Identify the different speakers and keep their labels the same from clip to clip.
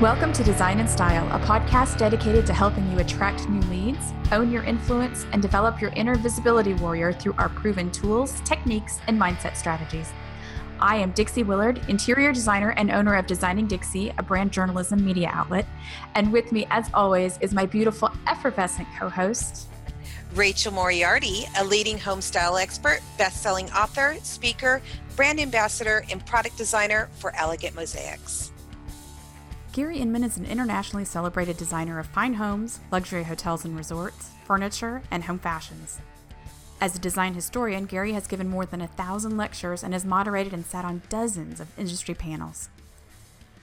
Speaker 1: Welcome to Design and Style, a podcast dedicated to helping you attract new leads, own your influence, and develop your inner visibility warrior through our proven tools, techniques, and mindset strategies. I am Dixie Willard, interior designer and owner of Designing Dixie, a brand journalism media outlet. And with me, as always, is my beautiful, effervescent co host,
Speaker 2: Rachel Moriarty, a leading home style expert, best selling author, speaker, brand ambassador, and product designer for Elegant Mosaics.
Speaker 1: Gary Inman is an internationally celebrated designer of fine homes, luxury hotels and resorts, furniture, and home fashions. As a design historian, Gary has given more than a thousand lectures and has moderated and sat on dozens of industry panels.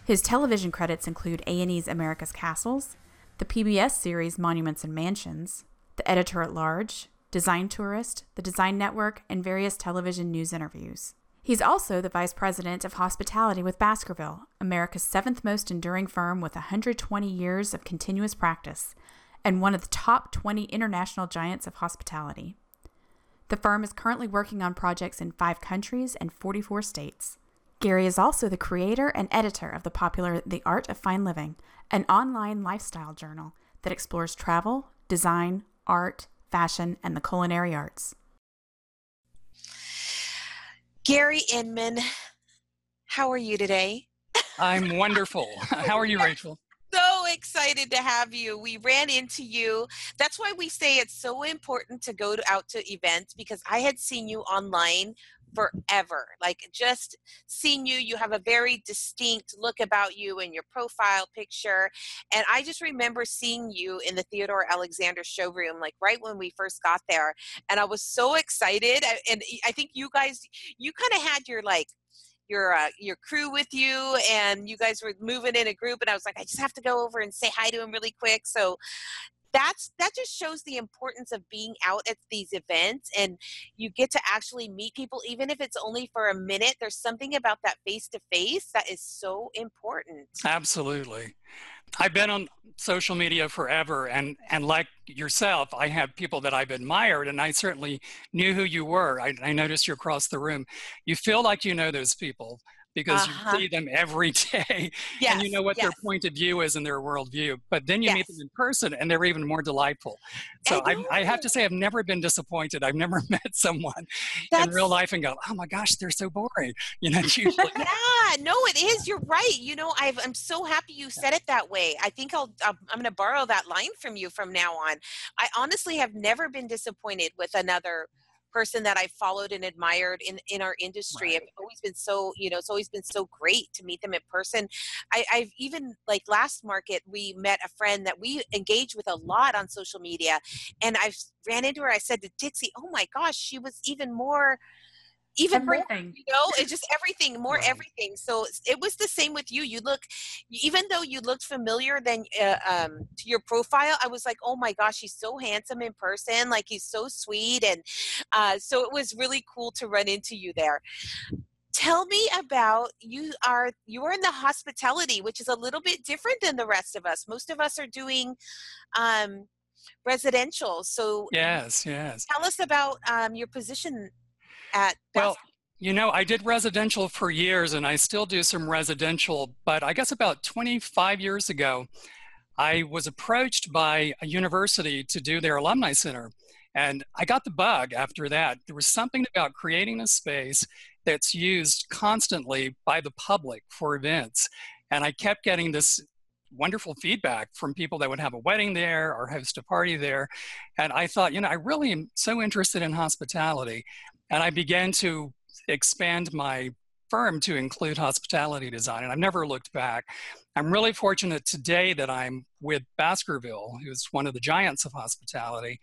Speaker 1: His television credits include A&E's America's Castles, the PBS series Monuments and Mansions, the editor at large, Design Tourist, the Design Network, and various television news interviews. He's also the vice president of hospitality with Baskerville, America's seventh most enduring firm with 120 years of continuous practice, and one of the top 20 international giants of hospitality. The firm is currently working on projects in five countries and 44 states. Gary is also the creator and editor of the popular The Art of Fine Living, an online lifestyle journal that explores travel, design, art, fashion, and the culinary arts.
Speaker 2: Gary Inman, how are you today?
Speaker 3: I'm wonderful. How are you, Rachel?
Speaker 2: So excited to have you. We ran into you. That's why we say it's so important to go to, out to events because I had seen you online forever. Like just seeing you, you have a very distinct look about you in your profile picture. And I just remember seeing you in the Theodore Alexander showroom, like right when we first got there. And I was so excited. And I think you guys, you kind of had your like, your uh, your crew with you and you guys were moving in a group and I was like I just have to go over and say hi to him really quick so that's that just shows the importance of being out at these events and you get to actually meet people even if it's only for a minute there's something about that face to face that is so important.
Speaker 3: Absolutely. I've been on social media forever and and like yourself i have people that i've admired and i certainly knew who you were. I, I noticed you across the room. You feel like you know those people because uh-huh. you see them every day yes, and you know what yes. their point of view is and their worldview. But then you yes. meet them in person and they're even more delightful. So I, I, have to say, I've never been disappointed. I've never met someone That's, in real life and go, oh my gosh, they're so boring. You know, usually.
Speaker 2: yeah, no, it is. You're right. You know, i am so happy you said it that way. I think I'll, I'm going to borrow that line from you from now on. I honestly have never been disappointed with another person that I followed and admired in in our industry. Right. I've always been so you know it's always been so great to meet them in person. I, I've even like last market we met a friend that we engage with a lot on social media, and I've ran into her. I said to Dixie, "Oh my gosh, she was even more." Even everything. more, you know it's just everything more right. everything. So it was the same with you. You look even though you looked familiar then uh, um, to your profile i was like oh my gosh he's so handsome in person like he's so sweet and uh, so it was really cool to run into you there. Tell me about you are you are in the hospitality which is a little bit different than the rest of us. Most of us are doing um, residential. So
Speaker 3: yes yes.
Speaker 2: tell us about um, your position at
Speaker 3: well you know i did residential for years and i still do some residential but i guess about 25 years ago i was approached by a university to do their alumni center and i got the bug after that there was something about creating a space that's used constantly by the public for events and i kept getting this wonderful feedback from people that would have a wedding there or host a party there. And I thought, you know, I really am so interested in hospitality. And I began to expand my firm to include hospitality design, and I've never looked back. I'm really fortunate today that I'm with Baskerville, who's one of the giants of hospitality.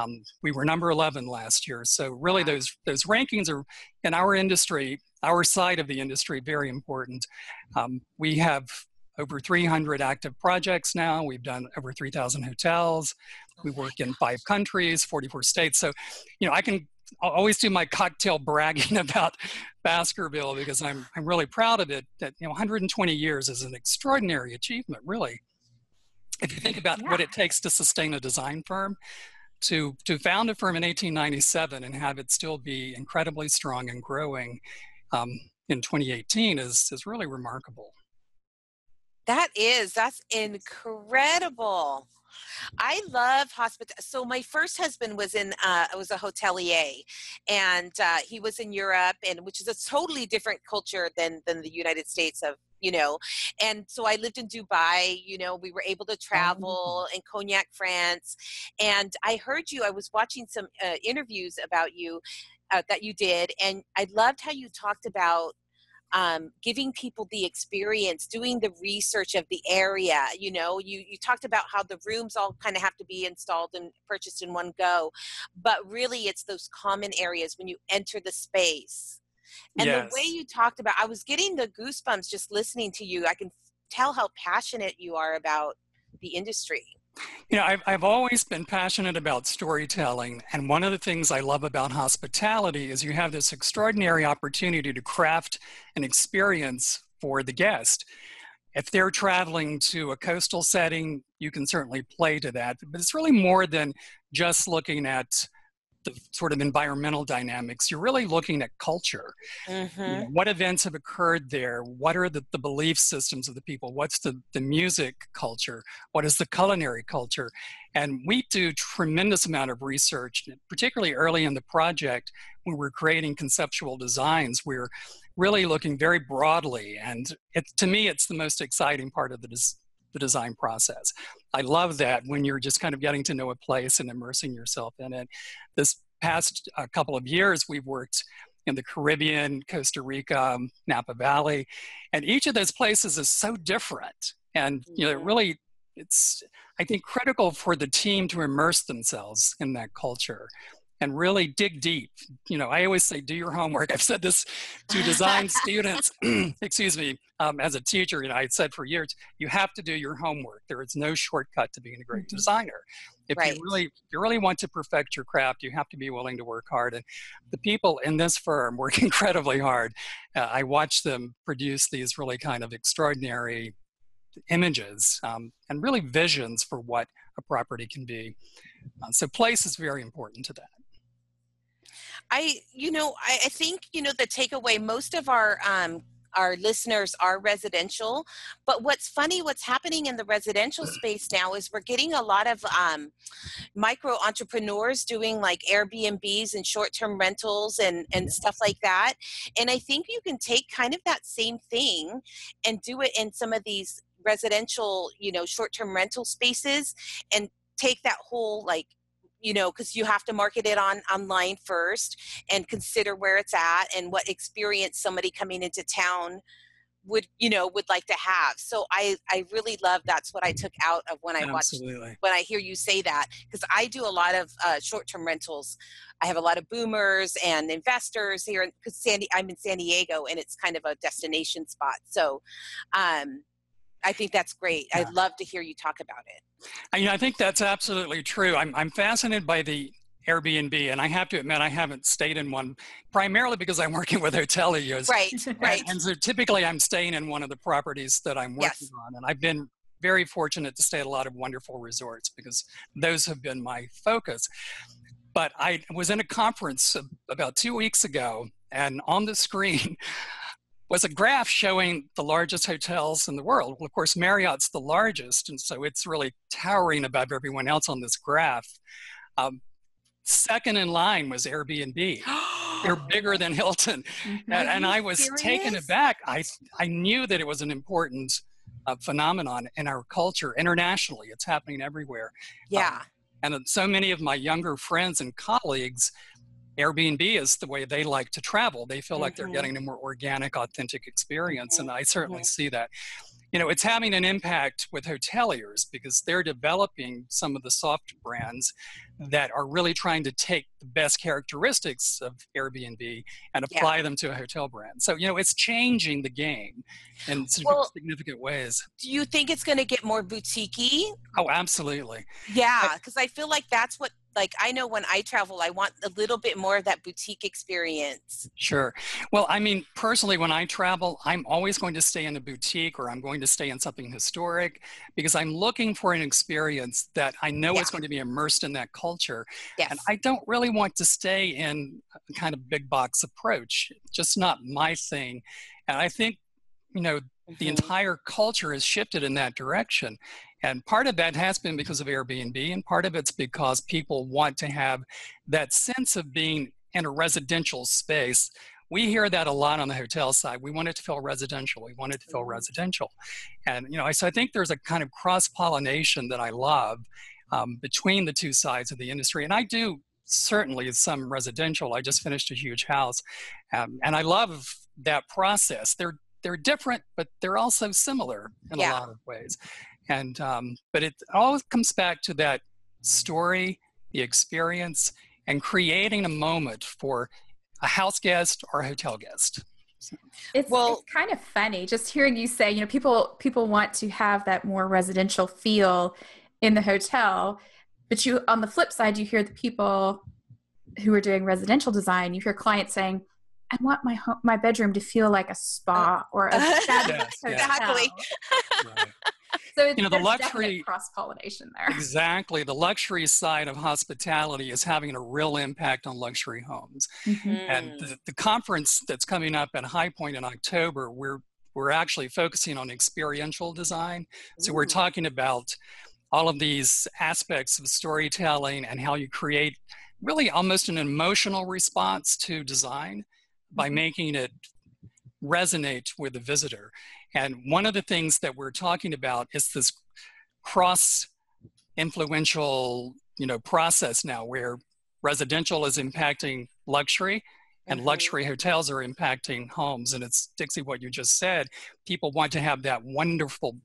Speaker 3: Um, we were number 11 last year, so really those those rankings are in our industry, our side of the industry, very important. Um, we have over 300 active projects now. We've done over 3,000 hotels. We work in five countries, 44 states. So, you know, I can I'll always do my cocktail bragging about Baskerville because I'm I'm really proud of it. That you know, 120 years is an extraordinary achievement, really. If you think about yeah. what it takes to sustain a design firm, to to found a firm in 1897 and have it still be incredibly strong and growing um, in 2018 is is really remarkable
Speaker 2: That is, that's incredible. I love hospitality. So my first husband was in uh, was a hotelier, and uh, he was in Europe, and which is a totally different culture than than the United States of you know and so i lived in dubai you know we were able to
Speaker 1: Oh.
Speaker 2: travel in cognac france and i heard you i was watching some uh, interviews about you uh, that you did and i loved how you talked about um, giving people the experience doing the research of the area you know you you talked about how the rooms all kind of have to be installed and purchased in one go but really it's those common areas when you enter the space. And the way you talked about i was getting the goosebumps just listening to you. I can tell how passionate you are about the industry
Speaker 3: You know, I've, I've always been passionate about storytelling. And one of the things I love about hospitality is you have this extraordinary opportunity to craft an experience for the guest. If they're traveling to a coastal setting, you can certainly play to that. But it's really more than just looking at the sort of environmental dynamics. You're really looking at culture.
Speaker 2: mm-hmm.
Speaker 3: know, what events have occurred there what are the, the belief systems of the people what's the, the music culture what is the culinary culture and we do tremendous amount of research particularly early in the project when we're creating conceptual designs we're really looking very broadly and it, to me it's the most exciting part of the, des- the design process i love that when you're just kind of getting to know a place and immersing yourself in it this past uh, couple of years we've worked in the Caribbean, Costa Rica, um, Napa Valley, and each of those places is so different. And you know, it
Speaker 2: Mhm.
Speaker 3: really, it's I think critical for the team to immerse themselves in that culture and really dig deep. You know, I always say, do your homework. I've said this to design students. excuse me, um, as a teacher, you know, I said for years, you have to do your homework. There is no shortcut to being a great
Speaker 1: Mhm.
Speaker 3: designer. If
Speaker 2: Right.
Speaker 3: you really, if you really want to perfect your craft, you have to be willing to work hard. And the people in this firm work incredibly hard. Uh, I watch them produce these really kind of extraordinary images um, and really visions for what a property can be. Uh, so place is very important to that.
Speaker 2: I, you know, I, I think, you know, the takeaway, most of our, um, our listeners are residential, but what's funny, what's happening in the residential space now is we're getting a lot of um, micro entrepreneurs doing like Airbnbs and short term rentals and, and stuff like that. And I think you can take kind of that same thing and do it in some of these residential, you know, short term rental spaces and take that whole like you know because you have to market it on online first and consider where it's at and what experience somebody coming into town would you know would like to have. So i i really love that's what i took out of when i watched when i hear you say that because i do a lot of uh, short-term rentals. I have a lot of boomers and investors here because sandy i'm in san diego and it's kind of a destination spot. So um i think that's great
Speaker 3: Yeah.
Speaker 2: i'd love to hear you talk about it
Speaker 3: I, you know, I think that's absolutely true. I'm, I'm fascinated by the Airbnb, and I have to admit I haven't stayed in one primarily because I'm working with hoteliers.
Speaker 2: right
Speaker 3: And-
Speaker 2: right
Speaker 3: And, so typically I'm staying in one of the properties that I'm working
Speaker 2: Yes.
Speaker 3: on. And I've been very fortunate to stay at a lot of wonderful resorts because those have been my focus. But I was in a conference about two weeks ago, and on the screen was a graph showing the largest hotels in the world. Well, of course, Marriott's the largest, and so it's really towering above everyone else on this graph. Um, second in line was Airbnb. They're bigger than Hilton
Speaker 1: Mhm.
Speaker 3: And, and I was taken aback. I I knew that it was an important uh, phenomenon in our culture internationally. It's happening everywhere,
Speaker 2: yeah
Speaker 3: and uh, so many of my younger friends and colleagues. Airbnb is the way they like to travel. They feel like they're
Speaker 2: Mhm.
Speaker 3: getting a more organic, authentic experience, and I certainly
Speaker 2: Mhm.
Speaker 3: see that. You know, it's having an impact with hoteliers because they're developing some of the soft brands that are really trying to take the best characteristics of Airbnb and
Speaker 2: Yeah.
Speaker 3: apply them to a hotel brand. So, you know, it's changing the game in
Speaker 2: Well-
Speaker 3: significant ways.
Speaker 2: do you think it's going to get more boutique
Speaker 3: Oh, absolutely.
Speaker 2: yeah because I feel like that's what like i know when i travel i want a little bit more of that boutique experience
Speaker 3: Sure. Well, I mean, personally, when I travel, I'm always going to stay in a boutique or I'm going to stay in something historic because I'm looking for an experience that I know
Speaker 2: Yeah.
Speaker 3: is going to be immersed in that culture.
Speaker 2: Yes
Speaker 3: And I don't really want to stay in a kind of big box approach. Just not my thing. And I think you know, the
Speaker 2: Mhm.
Speaker 3: entire culture has shifted in that direction. And part of that has been because of Airbnb, and part of it's because people want to have that sense of being in a residential space. We hear that a lot on the hotel side. We want it to feel residential. We want it to feel
Speaker 2: Mhm.
Speaker 3: residential. And, you know, I, so I think there's a kind of cross pollination that I love um, between the two sides of the industry. And I do certainly some residential. I just finished a huge house. Um, and I love that process. They're they're different, but they're also similar in
Speaker 2: Yeah.
Speaker 3: a lot of ways. And um, but it all comes back to that story, the experience, and creating a moment for a house guest or a hotel guest.
Speaker 1: It's,
Speaker 2: Well-
Speaker 1: it's kind of funny just hearing you say, you know, people people want to have that more residential feel in the hotel, but you on the flip side, you hear the people who are doing residential design, you hear clients saying, "I want my home, my bedroom to feel like a spa or a
Speaker 3: Yes,
Speaker 1: hotel."
Speaker 2: Exactly.
Speaker 3: Right.
Speaker 1: So it's,
Speaker 3: You know, the luxury-
Speaker 1: cross pollination there.
Speaker 3: exactly. The luxury side of hospitality is having a real impact on luxury homes.
Speaker 1: Mhm.
Speaker 3: And
Speaker 2: Mm.
Speaker 3: the, the conference that's coming up at High Point in October, we're we're actually focusing on experiential design. So we're talking about all of these aspects of storytelling and how you create really almost an emotional response to design by
Speaker 1: Mhm.
Speaker 3: making it resonate with the visitor. And one of the things that we're talking about is this cross influential, you know, process now where residential is impacting luxury and
Speaker 2: Mhm.
Speaker 3: luxury hotels are impacting homes. And it's Dixie, what you just said. People want to have that wonderful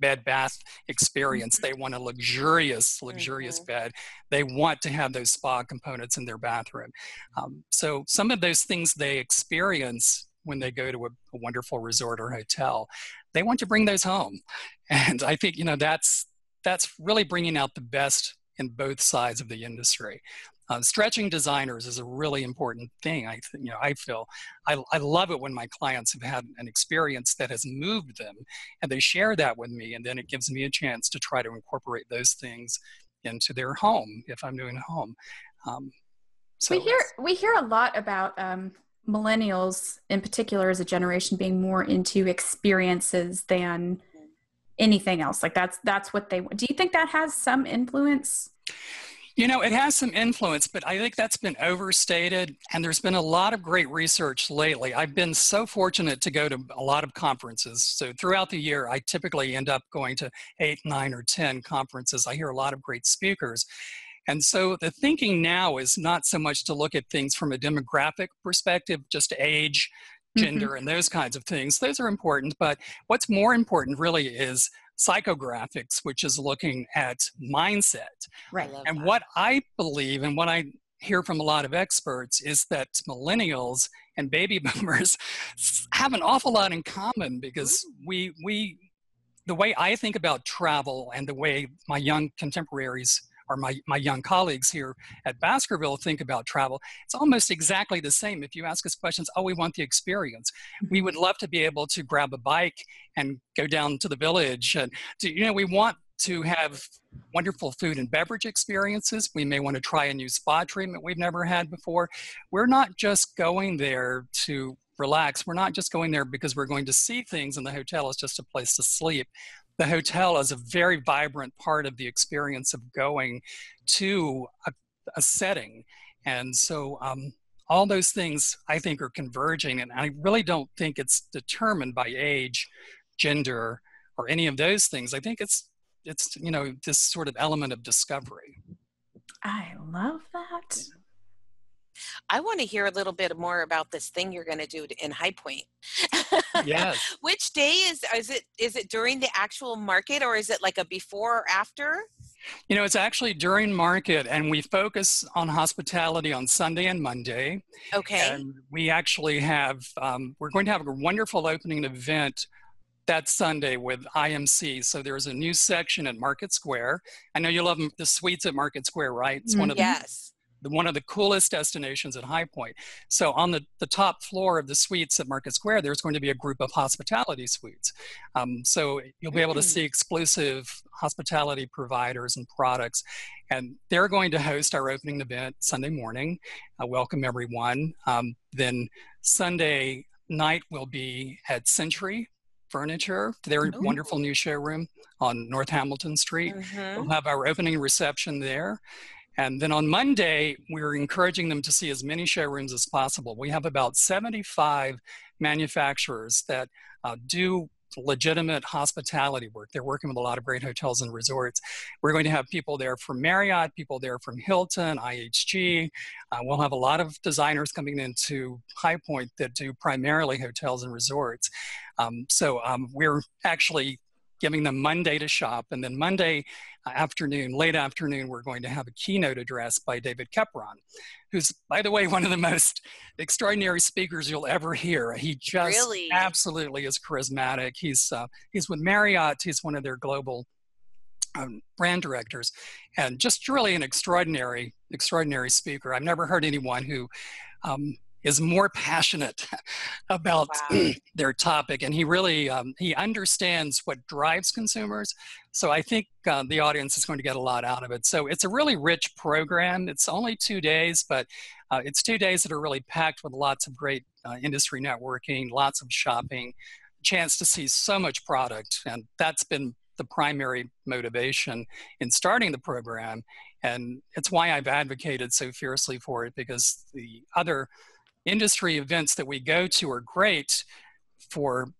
Speaker 3: bed bath experience. They want a luxurious, luxurious
Speaker 2: Mhm.
Speaker 3: bed. They want to have those spa components in their bathroom. Um, so some of those things they experience when they go to a, a wonderful resort or hotel, they want to bring those home. And I think you know that's that's really bringing out the best in both sides of the industry. Uh, stretching designers is a really important thing. I, th- you know, I feel I, I love it when my clients have had an experience that has moved them, and they share that with me, and then it gives me a chance to try to incorporate those things into their home if I'm doing a home. Um, so
Speaker 1: we hear we hear a lot about um, millennials in particular as a generation being more into experiences than anything else like that's that's what they want do you think that has some influence
Speaker 3: You know, it has some influence, but I think that's been overstated. And there's been a lot of great research lately. I've been so fortunate to go to a lot of conferences. So throughout the year, I typically end up going to eight, nine, or 10 conferences. I hear a lot of great speakers. And so the thinking now is not so much to look at things from a demographic perspective, just age,
Speaker 1: Mhm.
Speaker 3: gender, and those kinds of things. Those are important. But what's more important really is psychographics, which is looking at mindset.
Speaker 1: Right
Speaker 3: And
Speaker 2: that.
Speaker 3: what I believe and what I hear from a lot of experts is that millennials and baby boomers have an awful lot in common because we we the way I think about travel and the way my young contemporaries or my, my young colleagues here at Baskerville think about travel, it's almost exactly the same. If you ask us questions, oh, we want the experience. We would mm-hmm. love to be able to grab a bike and go down to the village. And to, you know, we want to have wonderful food and beverage experiences. We may want to try a new spa treatment we've never had before. We're not just going there to relax. We're not just going there because we're going to see things and the hotel is just a place to sleep. The hotel is a very vibrant part of the experience of going to a, a setting. And so um, all those things I think are converging, and I really don't think it's determined by age, gender, or any of those things. I think it's it's you know this sort of element of discovery.
Speaker 1: i love that
Speaker 2: I want to hear a little bit more about this thing you're going to do in High Point.
Speaker 3: Yes.
Speaker 2: Which day is is it is it during the actual market or is it like a before or after?
Speaker 3: You know, it's actually during market, and we focus on hospitality on Sunday and Monday.
Speaker 2: Okay.
Speaker 3: And we actually have, um, we're going to have a wonderful opening event that Sunday with IMC. So there's a new section at Market Square. I know you love the suites at Market Square, right? It's one of the
Speaker 2: yes.
Speaker 3: One of the coolest destinations at High Point. So on the, the top floor of the suites at Market Square, there's going to be a group of hospitality suites. Um, so you'll be able to see exclusive hospitality providers and products. And they're going to host our opening event Sunday morning. I welcome everyone. Um, then Sunday night will be at Century Furniture, their
Speaker 2: Ooh.
Speaker 3: wonderful new showroom on North Hamilton Street.
Speaker 2: Mhm.
Speaker 3: We'll have our opening reception there. And then on Monday, we're encouraging them to see as many showrooms as possible. We have about 75 manufacturers that uh, do legitimate hospitality work. They're working with a lot of great hotels and resorts. We're going to have people there from Marriott, people there from Hilton, IHG. Uh, we'll have a lot of designers coming into High Point that do primarily hotels and resorts. Um, so um, we're actually giving them Monday to shop, and then Monday uh, afternoon, late afternoon, we're going to have a keynote address by David Kepron, who's, by the way, one of the most extraordinary speakers you'll ever hear. He just
Speaker 2: Really?
Speaker 3: absolutely is charismatic. He's uh, he's with Marriott. He's one of their global um, brand directors, and just really an extraordinary, extraordinary speaker. I've never heard anyone who um, is more passionate about
Speaker 2: Wow.
Speaker 3: their topic, and he really um, he understands what drives consumers. So I think uh, the audience is going to get a lot out of it. So it's a really rich program. It's only two days, but uh, it's two days that are really packed with lots of great uh, industry networking, lots of shopping, chance to see so much product, and that's been the primary motivation in starting the program. And it's why I've advocated so fiercely for it because the other industry events that we go to are great for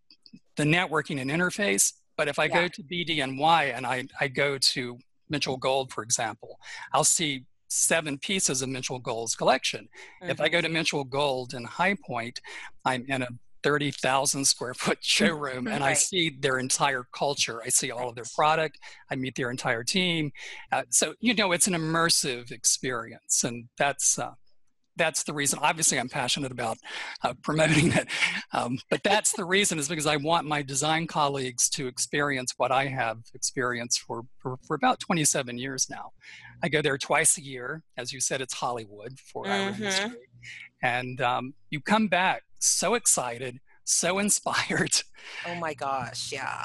Speaker 3: the networking and interface. But if I
Speaker 2: Yeah.
Speaker 3: go to BDNY and I, I go to Mitchell Gold, for example, I'll see seven pieces of Mitchell Gold's collection. If I
Speaker 2: Mhm.
Speaker 3: go to Mitchell Gold in High Point, I'm in a 30,000 square foot showroom and I see their entire culture. I see all of their product. I meet their entire team. Uh, so, you know, it's an immersive experience. And that's, uh, that's the reason. Obviously, I'm passionate about uh, promoting it, um, but that's the reason is because I want my design colleagues to experience what I have experienced for, for, for about 27 years now. I go there twice a year. As you said, it's Hollywood for our
Speaker 2: Mhm.
Speaker 3: industry. And um, you come back so excited, so inspired.
Speaker 2: Oh my gosh, yeah.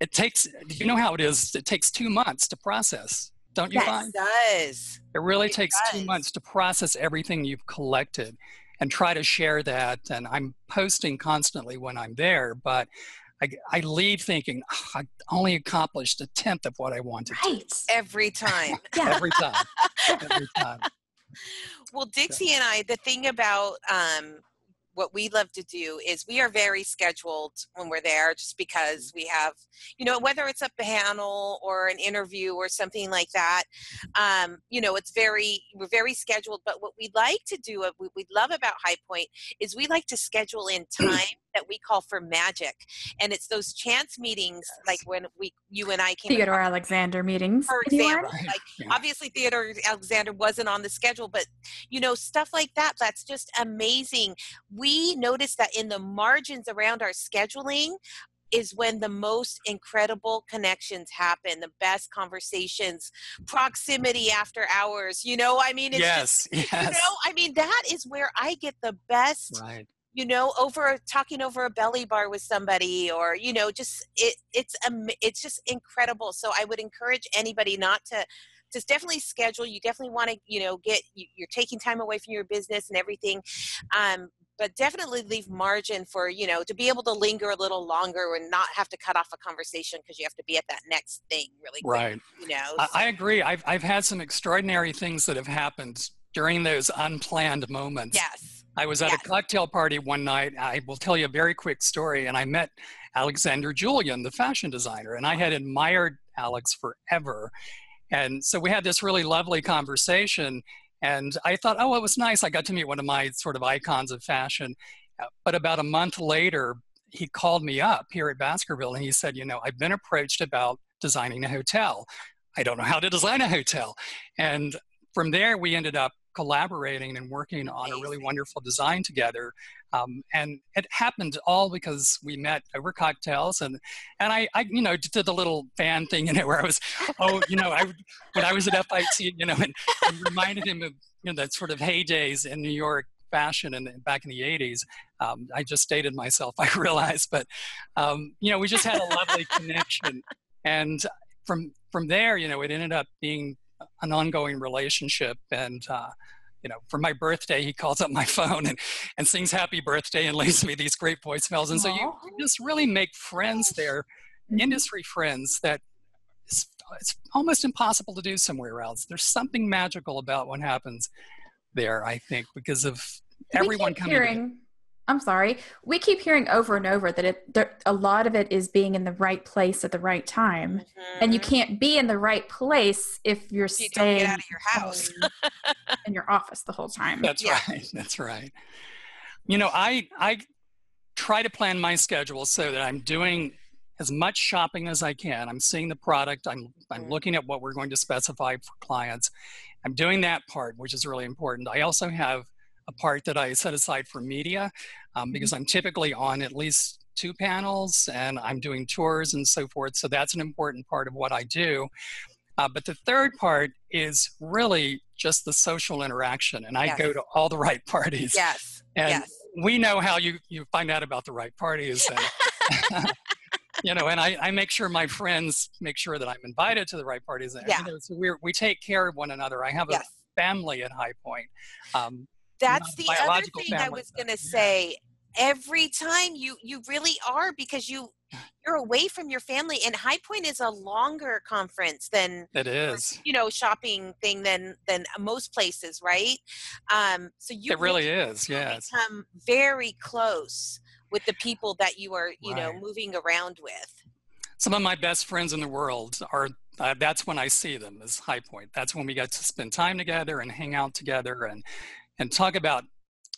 Speaker 3: It takes, you know how it is, it takes two months to process, don't you
Speaker 2: Yes,
Speaker 3: find?
Speaker 2: it does.
Speaker 3: It really
Speaker 2: It
Speaker 3: takes two months to process everything you've collected and try to share that. And I'm posting constantly when I'm there, but I, I leave thinking, "Ah, I only accomplished a tenth of what I wanted to
Speaker 1: Right.
Speaker 2: Every time.
Speaker 1: Yeah.
Speaker 3: every time. every time.
Speaker 2: Well, Dixie and I, the thing about um, what we love to do is we are very scheduled when we're there just because mm-hmm. we have, you know, whether it's a panel or an interview or something like that, mm-hmm. um, you know, it's very, we're very scheduled. But what we like to do, uh, what we, we love about High Point is we like to schedule in time that we call for magic. And it's those chance meetings like when we, you and I came
Speaker 1: Theodore
Speaker 2: across-
Speaker 1: Alexander meetings.
Speaker 2: for example,
Speaker 3: Right.
Speaker 2: like
Speaker 3: Yeah.
Speaker 2: obviously Theodore Alexander wasn't on the schedule, but you know, stuff like that, that's just amazing. We noticed that in the margins around our scheduling is when the most incredible connections happen, the best conversations, proximity after hours. You know, I mean, it's just,
Speaker 3: yes,
Speaker 2: you know, I mean, that is where I get the best
Speaker 3: Right.
Speaker 2: You know over talking over a belly bar with somebody or you know just it it's um, it's just incredible so i would encourage anybody not to just definitely schedule you definitely want to you know get you, you're taking time away from your business and everything um but definitely leave margin for you know to be able to linger a little longer and not have to cut off a conversation because you have to be at that next thing really quick,
Speaker 3: Right.
Speaker 2: you know
Speaker 3: I,
Speaker 2: so-
Speaker 3: I agree. I've, I've had some extraordinary things that have happened during those unplanned moments.
Speaker 2: yes
Speaker 3: I was at
Speaker 2: Yes.
Speaker 3: a cocktail party one night. I will tell you a very quick story. And I met Alexander Julian, the fashion designer, and I had admired Alex forever. And so we had this really lovely conversation. And I thought, oh, it was nice. I got to meet one of my sort of icons of fashion. Uh, But about a month later, he called me up here at Baskerville and he said, you know, I've been approached about designing a hotel. I don't know how to design a hotel. And from there, we ended up collaborating and working on a really wonderful design together. Um, and it happened all because we met over cocktails and and I, I you know did the little fan thing in it where I was oh you know I when I was at FIT you know and, and reminded him of you know that sort of heydays in New York fashion and back in the 80s um, I just dated myself I realized but um, you know we just had a lovely connection and from from there you know it ended up being an ongoing relationship and uh, you know, for my birthday, he calls up my phone and, and sings happy birthday and leaves me these great voicemails. And so you, you just really make friends there,
Speaker 1: Mhm.
Speaker 3: industry friends that it's, it's almost impossible to do somewhere else. There's something magical about what happens there, I think, because of everyone coming
Speaker 1: hearing i'm sorry we keep hearing over and over that it there, a lot of it is being in the right place at the right time and you
Speaker 2: Mhm.
Speaker 1: can't be in the right place if you're
Speaker 2: You
Speaker 1: staying
Speaker 2: get out of your house.
Speaker 1: in your office the whole time
Speaker 3: That's
Speaker 2: Yeah.
Speaker 3: right. That's right. You know, I I try to plan my schedule so that I'm doing as much shopping as I can. I'm seeing the product. I'm I'm
Speaker 2: Mhm.
Speaker 3: looking at what we're going to specify for clients. I'm doing that part, which is really important. I also have a part that I set aside for media um, because I'm typically on at least two panels and I'm doing tours and so forth. So that's an important part of what I do. Uh, but the third part is really just the social interaction, and I
Speaker 2: Yes.
Speaker 3: go to all the right parties.
Speaker 2: Yes.
Speaker 3: And
Speaker 2: yes.
Speaker 3: we know how you you find out about the right parties. And, you know, and I, I make sure my friends make sure that I'm invited to the right parties. And,
Speaker 2: Yeah.
Speaker 3: You know, so we we take care of one another. I have
Speaker 2: Yes.
Speaker 3: a family at High Point. Um,
Speaker 2: That's the other thing I was going to say. Every time you you really are because you you're away from your family and High Point is a longer conference than
Speaker 3: it is.
Speaker 2: you know shopping thing than than most places, right? Um, so you
Speaker 3: It really is. Yes.
Speaker 2: become very close with the people that you are you know moving around with.
Speaker 3: Some of my best friends in the world are. Uh, that's when I see them as High Point. That's when we get to spend time together and hang out together and and talk about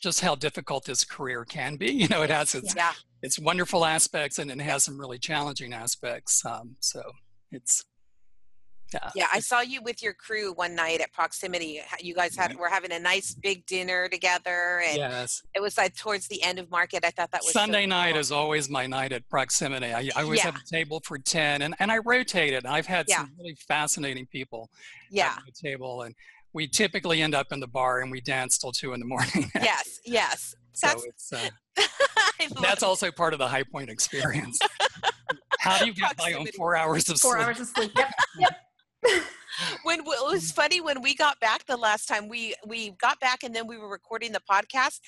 Speaker 3: just how difficult this career can be. You know, it has its
Speaker 2: Yeah.
Speaker 3: its wonderful aspects and it has some really challenging aspects. Um, so it's yeah.
Speaker 2: Yeah, I saw you with your crew one night at Proximity. You guys had
Speaker 3: Right.
Speaker 2: were having a nice big dinner together, and
Speaker 3: Yes.
Speaker 2: it was like towards the end of market. I thought that was so
Speaker 3: Sunday night
Speaker 2: cool.
Speaker 3: is always my night at proximity. I, I always have a table for 10 and, and I rotate it. I've had
Speaker 2: Yeah.
Speaker 3: some really fascinating people
Speaker 2: yeah.
Speaker 3: at the table and we typically end up in the bar and we dance till two in the morning.
Speaker 2: Yes, yes.
Speaker 3: so
Speaker 2: That's
Speaker 3: it's, uh, that's also part of the high point experience. How do you get by on
Speaker 2: Proximity.
Speaker 3: four hours of
Speaker 1: four
Speaker 3: sleep?
Speaker 1: hours of sleep yep yep
Speaker 2: when it was funny when we got back the last time we we got back and then we were recording the podcast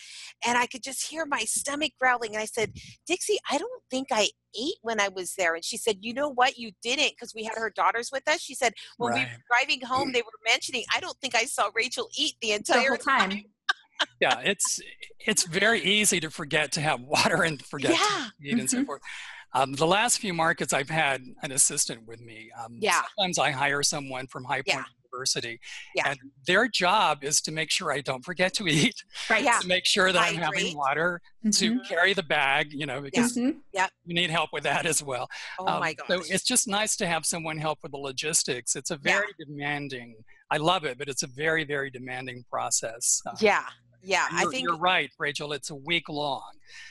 Speaker 2: and i could just hear my stomach growling and i said dixie i don't think i ate when i was there and she said you know what you didn't because we had her daughters with us she said when we were driving home they were mentioning i don't think i saw rachel eat the
Speaker 1: the
Speaker 2: entire
Speaker 1: whole time
Speaker 3: yeah, it's it's very easy to forget to have water and forget
Speaker 2: Yeah.
Speaker 3: to eat and so
Speaker 1: Mhm.
Speaker 3: forth. Um, the last few markets, I've had an assistant with me. Um,
Speaker 2: Yeah.
Speaker 3: Sometimes I hire someone from High Point
Speaker 2: Yeah.
Speaker 3: University,
Speaker 2: Yeah.
Speaker 3: and their job is to make sure I don't forget to eat,
Speaker 1: right
Speaker 2: Yeah.
Speaker 3: to make sure that I'm
Speaker 2: Hydrate.
Speaker 3: having water, to
Speaker 1: Mhm.
Speaker 3: carry the bag, you know, because
Speaker 1: Mhm.
Speaker 3: you need help with that as well.
Speaker 2: oh
Speaker 3: Um,
Speaker 2: my gosh
Speaker 3: So it's just nice to have someone help with the logistics. It's a
Speaker 2: Yeah.
Speaker 3: very demanding. I love it, but it's a very, very demanding process. Uh,
Speaker 2: yeah yeah i think
Speaker 3: you're right, Rachel. It's a week long.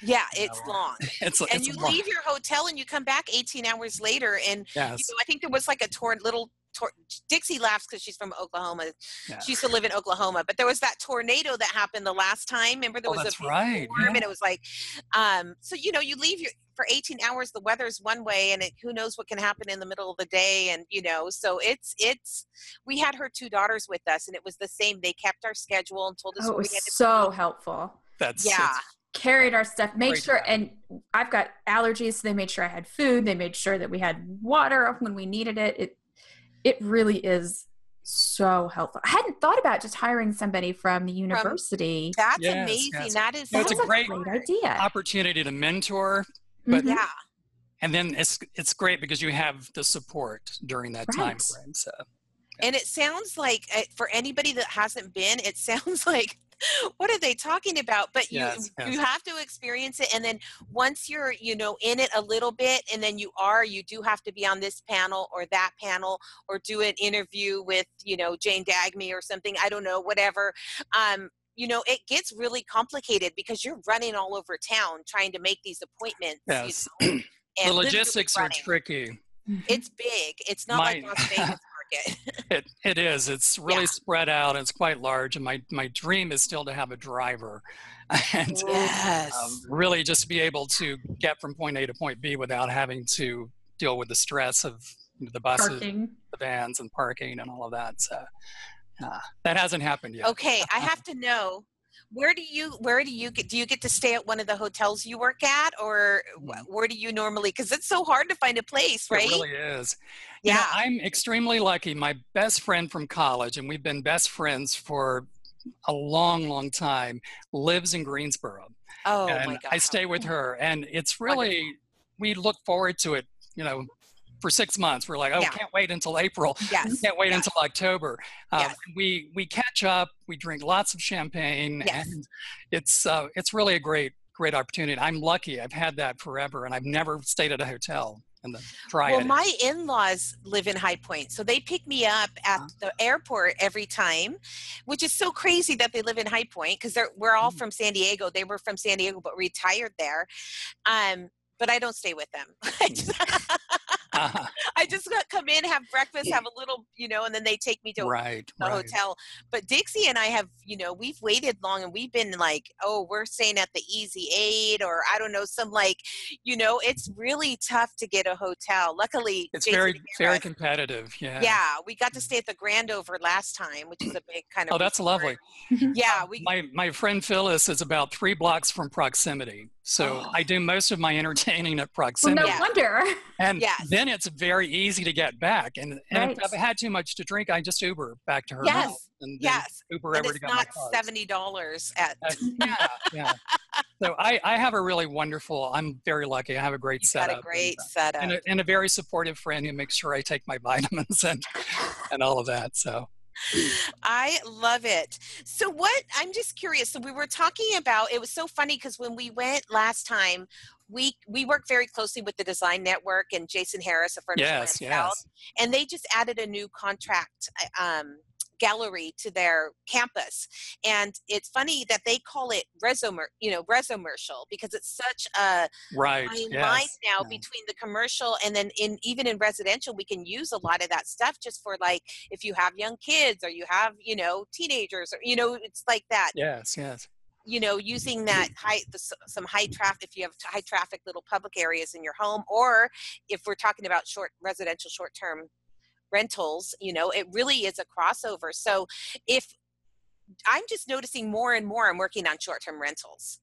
Speaker 2: yeah it's
Speaker 3: know,
Speaker 2: long
Speaker 3: It's,
Speaker 2: and
Speaker 3: it's
Speaker 2: you
Speaker 3: long-
Speaker 2: leave your hotel and you come back 18 hours later and
Speaker 3: Yes.
Speaker 2: you know, I think there was like a tor- little tor- Dixie laughs because she's from Oklahoma.
Speaker 3: Yeah.
Speaker 2: She used to live in Oklahoma, but there was that tornado that happened the last time. Remember, there
Speaker 3: Oh,
Speaker 2: was
Speaker 3: that's
Speaker 2: a big
Speaker 3: right,
Speaker 2: storm,
Speaker 3: yeah.
Speaker 2: and it was like, um, so you know, you leave your for 18 hours. The weather's one way, and it, who knows what can happen in the middle of the day, and you know, so it's it's. We had her two daughters with us, and it was the same. They kept our schedule and told us
Speaker 1: oh it
Speaker 2: what we
Speaker 1: was
Speaker 2: had to
Speaker 1: so helpful
Speaker 3: That's
Speaker 2: Yeah.
Speaker 3: it's-
Speaker 1: carried our stuff made
Speaker 3: Great
Speaker 1: sure
Speaker 3: job.
Speaker 1: and i've got allergies so they made sure i had food they made sure that we had water when we needed it it it really is so helpful i hadn't thought about just hiring somebody from the university
Speaker 2: That's
Speaker 3: Yes,
Speaker 2: amazing.
Speaker 3: yes.
Speaker 2: That is
Speaker 3: No, it's a
Speaker 1: That's
Speaker 3: great
Speaker 1: idea
Speaker 3: opportunity to mentor, but
Speaker 1: Mhm.
Speaker 2: yeah.
Speaker 3: and then it's it's great because you have the support during that time frame. So
Speaker 2: And it sounds like uh, for anybody that hasn't been, it sounds like what are they talking about? But you
Speaker 3: Yes, yes.
Speaker 2: you have to experience it and then once you're, you know, in it a little bit and then you are, you do have to be on this panel or that panel or do an interview with, you know, Jane Dagmi or something, I don't know, whatever. Um you know, it gets really complicated because you're running all over town trying to make these appointments. you
Speaker 3: yes,
Speaker 2: know,
Speaker 3: the
Speaker 2: and literally
Speaker 3: logistics are tricky.
Speaker 1: Mhm.
Speaker 2: It's big. It's not like Las Vegas market.
Speaker 3: It it is. It's really
Speaker 2: Yeah.
Speaker 3: spread out. It's quite large, and my my dream is still to have a driver, and
Speaker 2: yes.
Speaker 3: um, really just be able to get from point A to point B without having to deal with the stress of the buses,
Speaker 1: parking
Speaker 3: the vans, and parking, and all of that. So, uh, that hasn't happened yet.
Speaker 2: Okay, I have to know where do you where do you get do you get to stay at one of the hotels you work at or mm. where do you normally because it's so hard to find a place right
Speaker 3: It really is. You know,
Speaker 2: yeah
Speaker 3: I'm extremely lucky. My best friend from college, and we've been best friends for a long, long time, lives in Greensboro.
Speaker 2: oh
Speaker 3: and
Speaker 2: my god
Speaker 3: I stay with her, and it's really we look forward to it. You know, for six months, we're like, oh,
Speaker 2: Yeah.
Speaker 3: can't wait until April.
Speaker 2: yes
Speaker 3: Can't wait until October. Um,
Speaker 2: Yes.
Speaker 3: We we catch up. We drink lots of champagne,
Speaker 2: Yes.
Speaker 3: and it's uh, it's really a great great opportunity. I'm lucky. I've had that forever, and I've never stayed at a hotel in the Triad.
Speaker 2: Well, my in-laws live in High Point, so they pick me up at
Speaker 3: Uh-huh.
Speaker 2: the airport every time, which is so crazy that they live in High Point because we're all
Speaker 3: Mhm.
Speaker 2: from San Diego. They were from San Diego but retired there. Um, but I don't stay with them. I just,
Speaker 3: Uh-huh.
Speaker 2: I just got- come in, have breakfast, have a little, you know, and then they take me to
Speaker 3: right,
Speaker 2: the
Speaker 3: right.
Speaker 2: hotel. But Dixie and I have, you know, we've waited long and we've been like, oh, we're staying at the Easy Eight or I don't know, some like, you know, it's really tough to get a hotel. Luckily,
Speaker 3: It's
Speaker 2: Jason
Speaker 3: very very competitive. Yeah.
Speaker 2: yeah, we got to stay at the Grandover last time, which is a big kind of.
Speaker 3: Oh, that's
Speaker 2: resort.
Speaker 3: lovely.
Speaker 2: Yeah, we.
Speaker 3: My my friend Phyllis is about three blocks from proximity, so
Speaker 2: Oh.
Speaker 3: I do most of my entertaining at
Speaker 1: Well,
Speaker 3: proximity.
Speaker 1: no wonder.
Speaker 3: And
Speaker 2: Yes.
Speaker 3: then it's very easy to get back. And, and if I've had too much to drink, I just Uber back to her
Speaker 2: Yes,
Speaker 3: house. And then
Speaker 2: yes,
Speaker 3: Uber
Speaker 2: and
Speaker 3: over to
Speaker 2: it's
Speaker 3: get my
Speaker 2: not
Speaker 3: cars.
Speaker 2: seventy dollars at.
Speaker 3: Uh, yeah, yeah. So I, I have a really wonderful, I'm very lucky. I have a great
Speaker 2: You've
Speaker 3: setup.
Speaker 2: got a great
Speaker 3: and,
Speaker 2: setup.
Speaker 3: uh, and, a, and a very supportive friend who makes sure I take my vitamins and, and all of that. So
Speaker 2: I love it. So what I'm just curious. So we were talking about it was so funny because when we went last time, we we work very closely with the Design Network and Jason Harris of Furniture
Speaker 3: yes,
Speaker 2: Land South,
Speaker 3: yes.
Speaker 2: and they just added a new contract uh, um, gallery to their campus. And it's funny that they call it resomer, you know, resomercial because it's such a
Speaker 3: Right.
Speaker 2: fine
Speaker 3: yes.
Speaker 2: line now
Speaker 3: yeah.
Speaker 2: between the commercial and then in even in residential we can use a lot of that stuff just for like if you have young kids or you have you know teenagers or you know it's like that
Speaker 3: Yes, yes.
Speaker 2: you know using that high the, some high traffic if you have high traffic little public areas in your home or if we're talking about short residential short term rentals you know it really is a crossover. So if i'm just noticing more and more i'm working on short term rentals.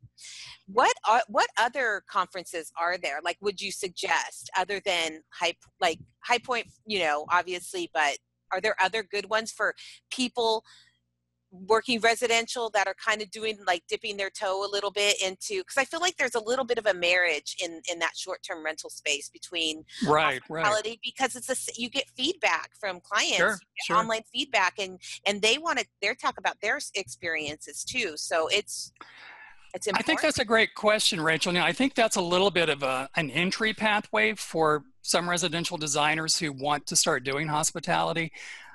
Speaker 2: What are, what other conferences are there like would you suggest other than high like high point you know obviously but are there other good ones for people working residential that are kind of doing like dipping their toe a little bit into because i feel like there's a little bit of a marriage in in that short-term rental space between
Speaker 3: Right, right.
Speaker 2: hospitality because it's a you get feedback from clients
Speaker 3: Sure, sure.
Speaker 2: online feedback and and they want to they're talk about their experiences too so it's it's
Speaker 3: I think that's a great question, Rachel. Now, I think that's a little bit of a, an entry pathway for some residential designers who want to start doing hospitality.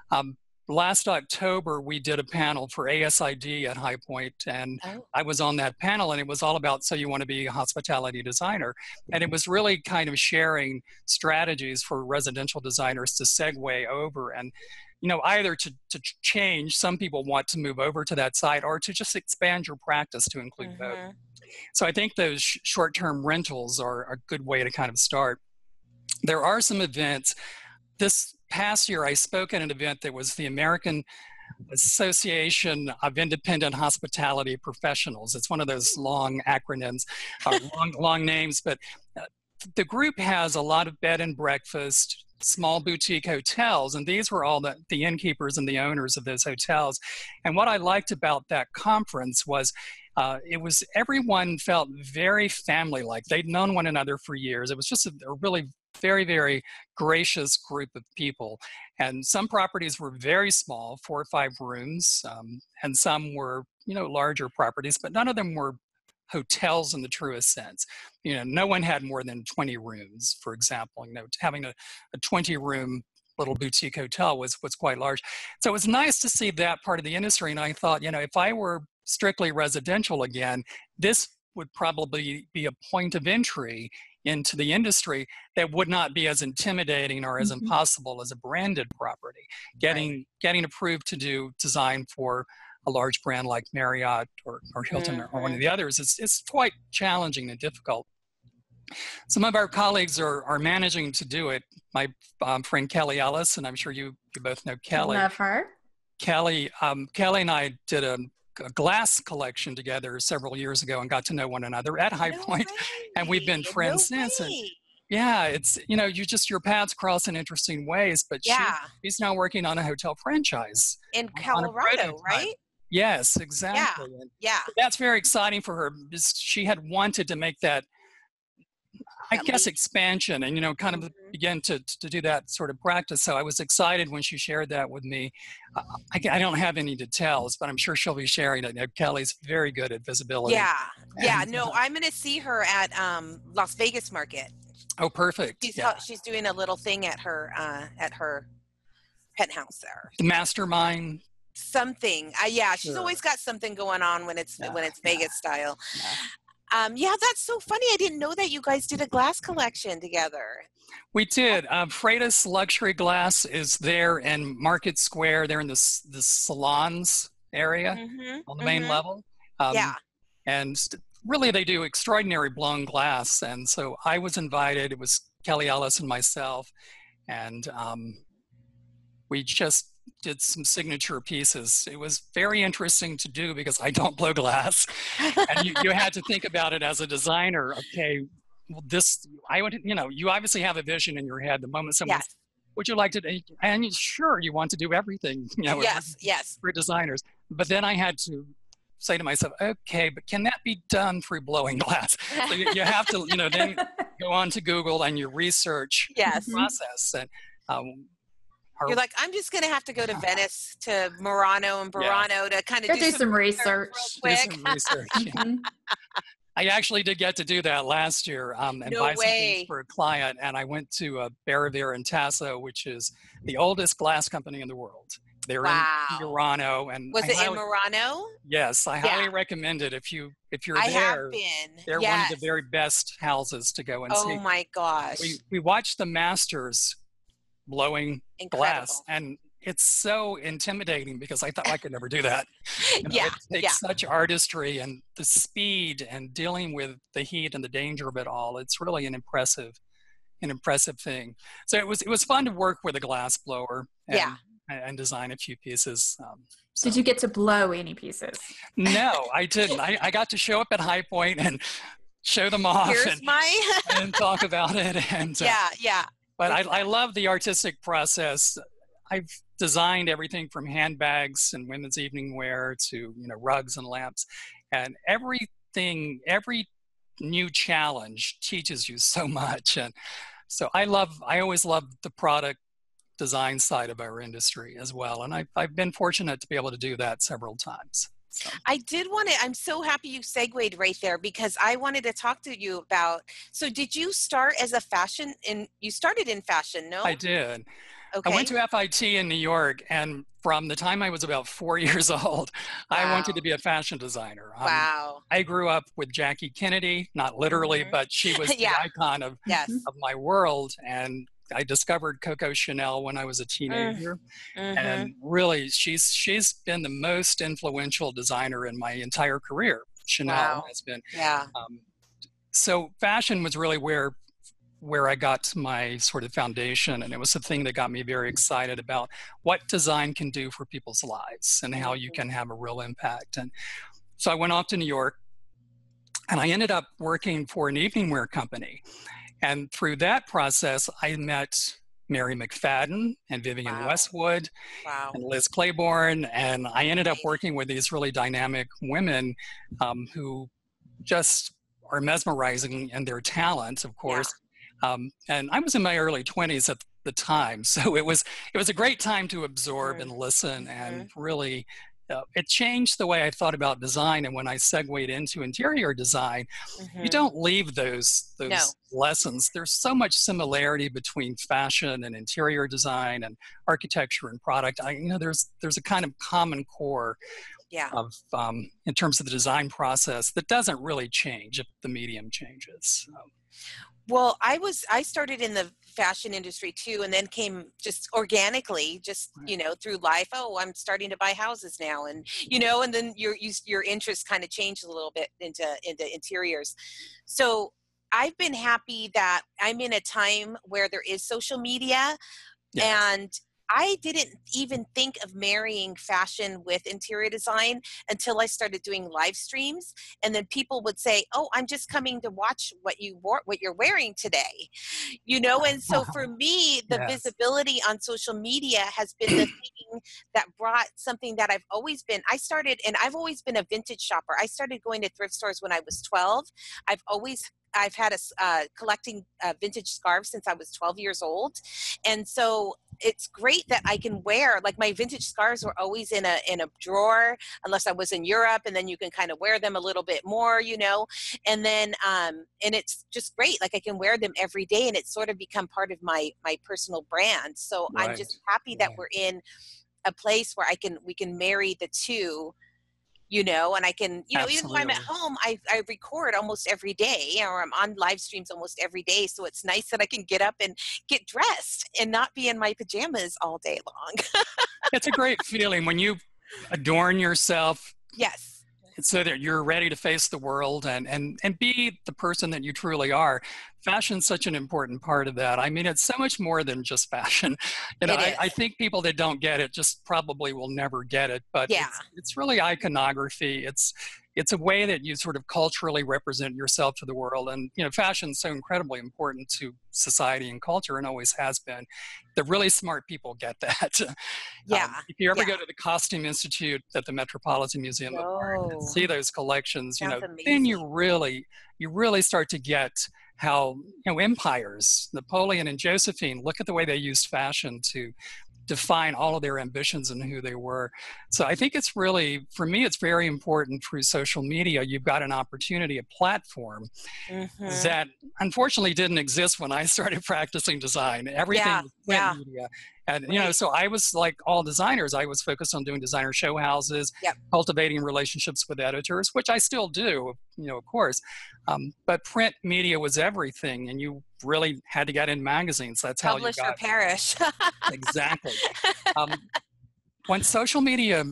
Speaker 3: Um, last October, we did a panel for ASID at High Point, and
Speaker 2: Oh.
Speaker 3: I was on that panel, and it was all about so you want to be a hospitality designer. And it was really kind of sharing strategies for residential designers to segue over and you know either to, to change some people want to move over to that side or to just expand your practice to include both
Speaker 2: Mhm.
Speaker 3: so I think those sh- short-term rentals are a good way to kind of start. There are some events. This past year, I spoke at an event that was the American Association of Independent Hospitality Professionals. It's one of those long acronyms, uh, long, long names, but uh, the group has a lot of bed and breakfast, small boutique hotels, and these were all the, the innkeepers and the owners of those hotels. And what I liked about that conference was uh, it was everyone felt very family like. They'd known one another for years. It was just a, a really very, very gracious group of people. And some properties were very small, four or five rooms, um, and some were, you know, larger properties, but none of them were hotels in the truest sense. You know, no one had more than 20 rooms, for example. You know, having a, a 20 room little boutique hotel was was quite large. So it was nice to see that part of the industry. And I thought, you know, if I were strictly residential again, this would probably be a point of entry into the industry that would not be as intimidating or as
Speaker 1: Mhm.
Speaker 3: impossible as a branded property. Getting getting approved to do design for a large brand like Marriott or, or Hilton or one of the others is it's quite challenging and difficult. Some of our colleagues are, are managing to do it. My um, friend Kelly Ellis, and I'm sure you, you both know Kelly.
Speaker 1: Love her.
Speaker 3: Kelly, um, Kelly and I did a, a, glass collection together several years ago and got to know one another at High
Speaker 2: no
Speaker 3: Point, and we've been friends
Speaker 2: no
Speaker 3: since. And yeah, it's you know, you just your paths cross in interesting ways. But she,
Speaker 2: yeah
Speaker 3: she's now working on a hotel franchise.
Speaker 2: in colorado right
Speaker 3: Yes, exactly. And
Speaker 2: yeah
Speaker 3: that's very exciting for her because she had wanted to make that i guess expansion and you know kind of
Speaker 2: Mhm.
Speaker 3: begin to, to do that sort of practice so i was excited when she shared that with me Uh, I, I don't have any details but i'm sure she'll be sharing it You know, kelly's very good at visibility
Speaker 2: yeah yeah
Speaker 3: And,
Speaker 2: no
Speaker 3: uh,
Speaker 2: i'm gonna see her at um las vegas market
Speaker 3: oh perfect
Speaker 2: she's
Speaker 3: yeah.
Speaker 2: she's doing a little thing at her uh at her penthouse there
Speaker 3: the mastermind
Speaker 2: something uh, yeah she's
Speaker 3: Sure.
Speaker 2: always got something going on when it's
Speaker 3: Yeah,
Speaker 2: when it's
Speaker 3: yeah.
Speaker 2: vegas style
Speaker 3: Yeah.
Speaker 2: Um yeah that's so funny i didn't know that you guys did a glass collection together.
Speaker 3: We did uh, freitas luxury glass is there in market square they're in the, the salons area
Speaker 2: Mhm,
Speaker 3: on the main
Speaker 2: mhm.
Speaker 3: level. Um,
Speaker 2: yeah.
Speaker 3: and really they do extraordinary blown glass and so i was invited it was kelly ellis and myself and um, we just did some signature pieces it was very interesting to do because i don't blow glass and you, you had to think about it as a designer okay well, this i would you know you obviously have a vision in your head the moment someone
Speaker 2: yes
Speaker 3: would you like to do and sure you want to do everything you know
Speaker 2: yes yes
Speaker 3: for designers. But then I had to say to myself, okay, but can that be done through blowing glass? So you, you have to, you know, then go on to Google and you research
Speaker 2: yes
Speaker 3: the process. And um, our-
Speaker 2: you're like i'm just gonna have to go to venice to murano and
Speaker 3: Yeah.
Speaker 2: burano to kind of
Speaker 1: Go
Speaker 2: do,
Speaker 1: do
Speaker 2: some
Speaker 1: some
Speaker 2: research
Speaker 1: research.
Speaker 3: do
Speaker 2: quick
Speaker 3: some research. yeah.
Speaker 1: Mhm.
Speaker 3: I actually did get to do that last year um, and
Speaker 2: No
Speaker 3: buy some
Speaker 2: way.
Speaker 3: things for a client. And I went to uh, Barovier & Toso, which is the oldest glass company in the world. They're
Speaker 2: Wow.
Speaker 3: in Murano, and
Speaker 2: was
Speaker 3: I
Speaker 2: it in murano
Speaker 3: yes, I
Speaker 2: Yeah.
Speaker 3: highly recommend it if you if you're
Speaker 2: i
Speaker 3: there.
Speaker 2: have been
Speaker 3: They're
Speaker 2: yes.
Speaker 3: one of the very best houses to go and
Speaker 2: oh
Speaker 3: see.
Speaker 2: Oh my gosh
Speaker 3: We we watched the masters blowing
Speaker 2: incredible
Speaker 3: glass, and it's so intimidating because I thought I could never do that. You know,
Speaker 2: yeah
Speaker 3: it takes
Speaker 2: yeah
Speaker 3: such artistry and the speed and dealing with the heat and the danger of it all. It's really an impressive, an impressive thing. So it was it was fun to work with a glass blower. And,
Speaker 2: Yeah.
Speaker 3: And, design a few pieces. Um,
Speaker 1: Did you get to blow any pieces?
Speaker 3: no, I didn't. I, I got to show up at High Point and show them off
Speaker 2: here's
Speaker 3: and,
Speaker 2: my
Speaker 3: and talk about it. And uh,
Speaker 2: yeah yeah
Speaker 3: but I, I love the artistic process. I've designed everything from handbags and women's evening wear to you know rugs and lamps, and everything, every new challenge teaches you so much. And so I love, I always love the product design side of our industry as well. And I've, I've been fortunate to be able to do that several times. So.
Speaker 2: I did want to, I'm so happy you segued right there because I wanted to talk to you about. So, did you start as a fashion in, you started in fashion, no?
Speaker 3: I did.
Speaker 2: Okay.
Speaker 3: I went to FIT in New York, and from the time I was about four years old, I wanted to be a fashion designer. Um,
Speaker 2: wow.
Speaker 3: I grew up with Jackie Kennedy, not literally,
Speaker 2: Mhm.
Speaker 3: but she was
Speaker 2: Yeah.
Speaker 3: the icon of,
Speaker 2: Yes.
Speaker 3: of my world. And I discovered Coco Chanel when I was a teenager.
Speaker 2: Mhm.
Speaker 3: And really, she's she's been the most influential designer in my entire career. Chanel
Speaker 2: Wow.
Speaker 3: has been.
Speaker 2: Yeah.
Speaker 3: Um, so fashion was really where where I got my sort of foundation, and it was the thing that got me very excited about what design can do for people's lives and how you can have a real impact. And so I went off to New York, and I ended up working for an evening wear company. And through that process, I met Mary McFadden and Vivienne
Speaker 2: Wow.
Speaker 3: Westwood
Speaker 2: Wow.
Speaker 3: and Liz Claiborne, and I ended up working with these really dynamic women um, who just are mesmerizing in their talent, of course. Um, and I was in my early 20s at the time, so it was it was a great time to absorb
Speaker 2: Mhm.
Speaker 3: and listen,
Speaker 2: Mm-hmm.
Speaker 3: and really. Uh, it changed the way I thought about design, and when I segued into interior design, you
Speaker 2: Mhm.
Speaker 3: don't leave those those
Speaker 2: No.
Speaker 3: lessons. There's so much similarity between fashion and interior design and architecture and product. I, you know, there's there's a kind of common core
Speaker 2: Yeah.
Speaker 3: of um, in terms of the design process that doesn't really change if the medium changes. Um,
Speaker 2: Well, I was I started in the fashion industry too, and then came just organically, just you know, through life. Oh, I'm starting to buy houses now, and you know, and then your you, your interest kind of changed a little bit into into interiors. So I've been happy that I'm in a time where there is social media, and I didn't even think of marrying fashion with interior design until I started doing live streams. And then people would say, Oh, I'm just coming to watch what you wore, what you're wearing today. You know, and so for me, the
Speaker 3: Yes.
Speaker 2: visibility on social media has been the thing that brought something that I've always been. I started, and I've always been a vintage shopper. I started going to thrift stores when I was 12. I've always I've had a uh, collecting uh, vintage scarves since I was 12 years old, and so it's great that I can wear like my vintage scarves were always in a in a drawer unless I was in Europe, and then you can kind of wear them a little bit more, you know, and then um, and it's just great like I can wear them every day, and it's sort of become part of my my personal brand. So I'm just happy that
Speaker 3: Right.
Speaker 2: we're in a place where I can we can marry the two you know and i can you know even if i'm at home I, I record almost every day or i'm on live streams almost every day so it's nice that i can get up and get dressed and not be in my pajamas all day long.
Speaker 3: It's a great feeling when you adorn yourself
Speaker 2: yes
Speaker 3: so that you're ready to face the world and and and be the person that you truly are. Fashion's such an important part of that. I mean it's so much more than just fashion. You know I, I think people that don't get it just probably will never get it but
Speaker 2: Yeah.
Speaker 3: it's, it's really iconography. It's it's a way that you sort of culturally represent yourself to the world and you know fashion's so incredibly important to society and culture and always has been the really smart people get that
Speaker 2: yeah
Speaker 3: um, if you ever
Speaker 2: yeah.
Speaker 3: go to the Costume Institute at the Metropolitan Museum of Art and see those collections, you know,
Speaker 2: Sounds
Speaker 3: then you really, you really start to get how you know empires, Napoleon and Josephine. Look at the way they used fashion to define all of their ambitions and who they were. So I think it's really, for me, it's very important through social media. You've got an opportunity, a platform
Speaker 2: Mhm.
Speaker 3: that unfortunately didn't exist when I started practicing design. Everything
Speaker 2: Yeah, yeah.
Speaker 3: media. And you know, so I was like all designers, I was focused on doing designer show houses,
Speaker 2: Yep.
Speaker 3: cultivating relationships with editors, which I still do, you know, of course. Um, but print media was everything, and you really had to get in magazines. That's how
Speaker 2: publish
Speaker 3: you
Speaker 2: or
Speaker 3: got
Speaker 2: perish
Speaker 3: exactly. Um, when social media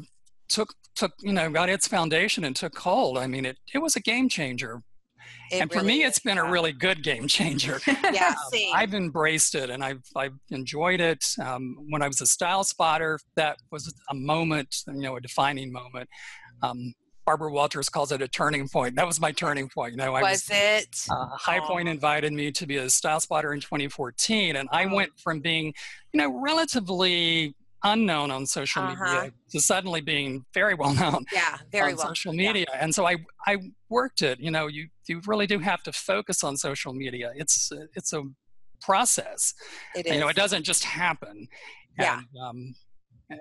Speaker 3: took took you know got its foundation and took hold, I mean, it it was a game changer
Speaker 2: It
Speaker 3: and for
Speaker 2: really
Speaker 3: me,
Speaker 2: is,
Speaker 3: it's been a really good game changer.
Speaker 2: yeah
Speaker 3: Um, I've embraced it and I've, I've enjoyed it. Um, when I was a style spotter, that was a moment, you know, a defining moment. Um, Barbara Walters calls it a turning point. That was my turning point. You know, I
Speaker 2: was it
Speaker 3: uh, High Point invited me to be a style spotter in 2014, and I
Speaker 2: Oh.
Speaker 3: went from being, you know, relatively unknown on social
Speaker 2: Uh-huh.
Speaker 3: media to suddenly being very well known
Speaker 2: yeah very
Speaker 3: on
Speaker 2: well
Speaker 3: social
Speaker 2: Yeah.
Speaker 3: media and so i i worked it you know you you really do have to focus on social media it's it's a process
Speaker 2: it
Speaker 3: you know it doesn't just happen
Speaker 2: Yeah.
Speaker 3: and, um,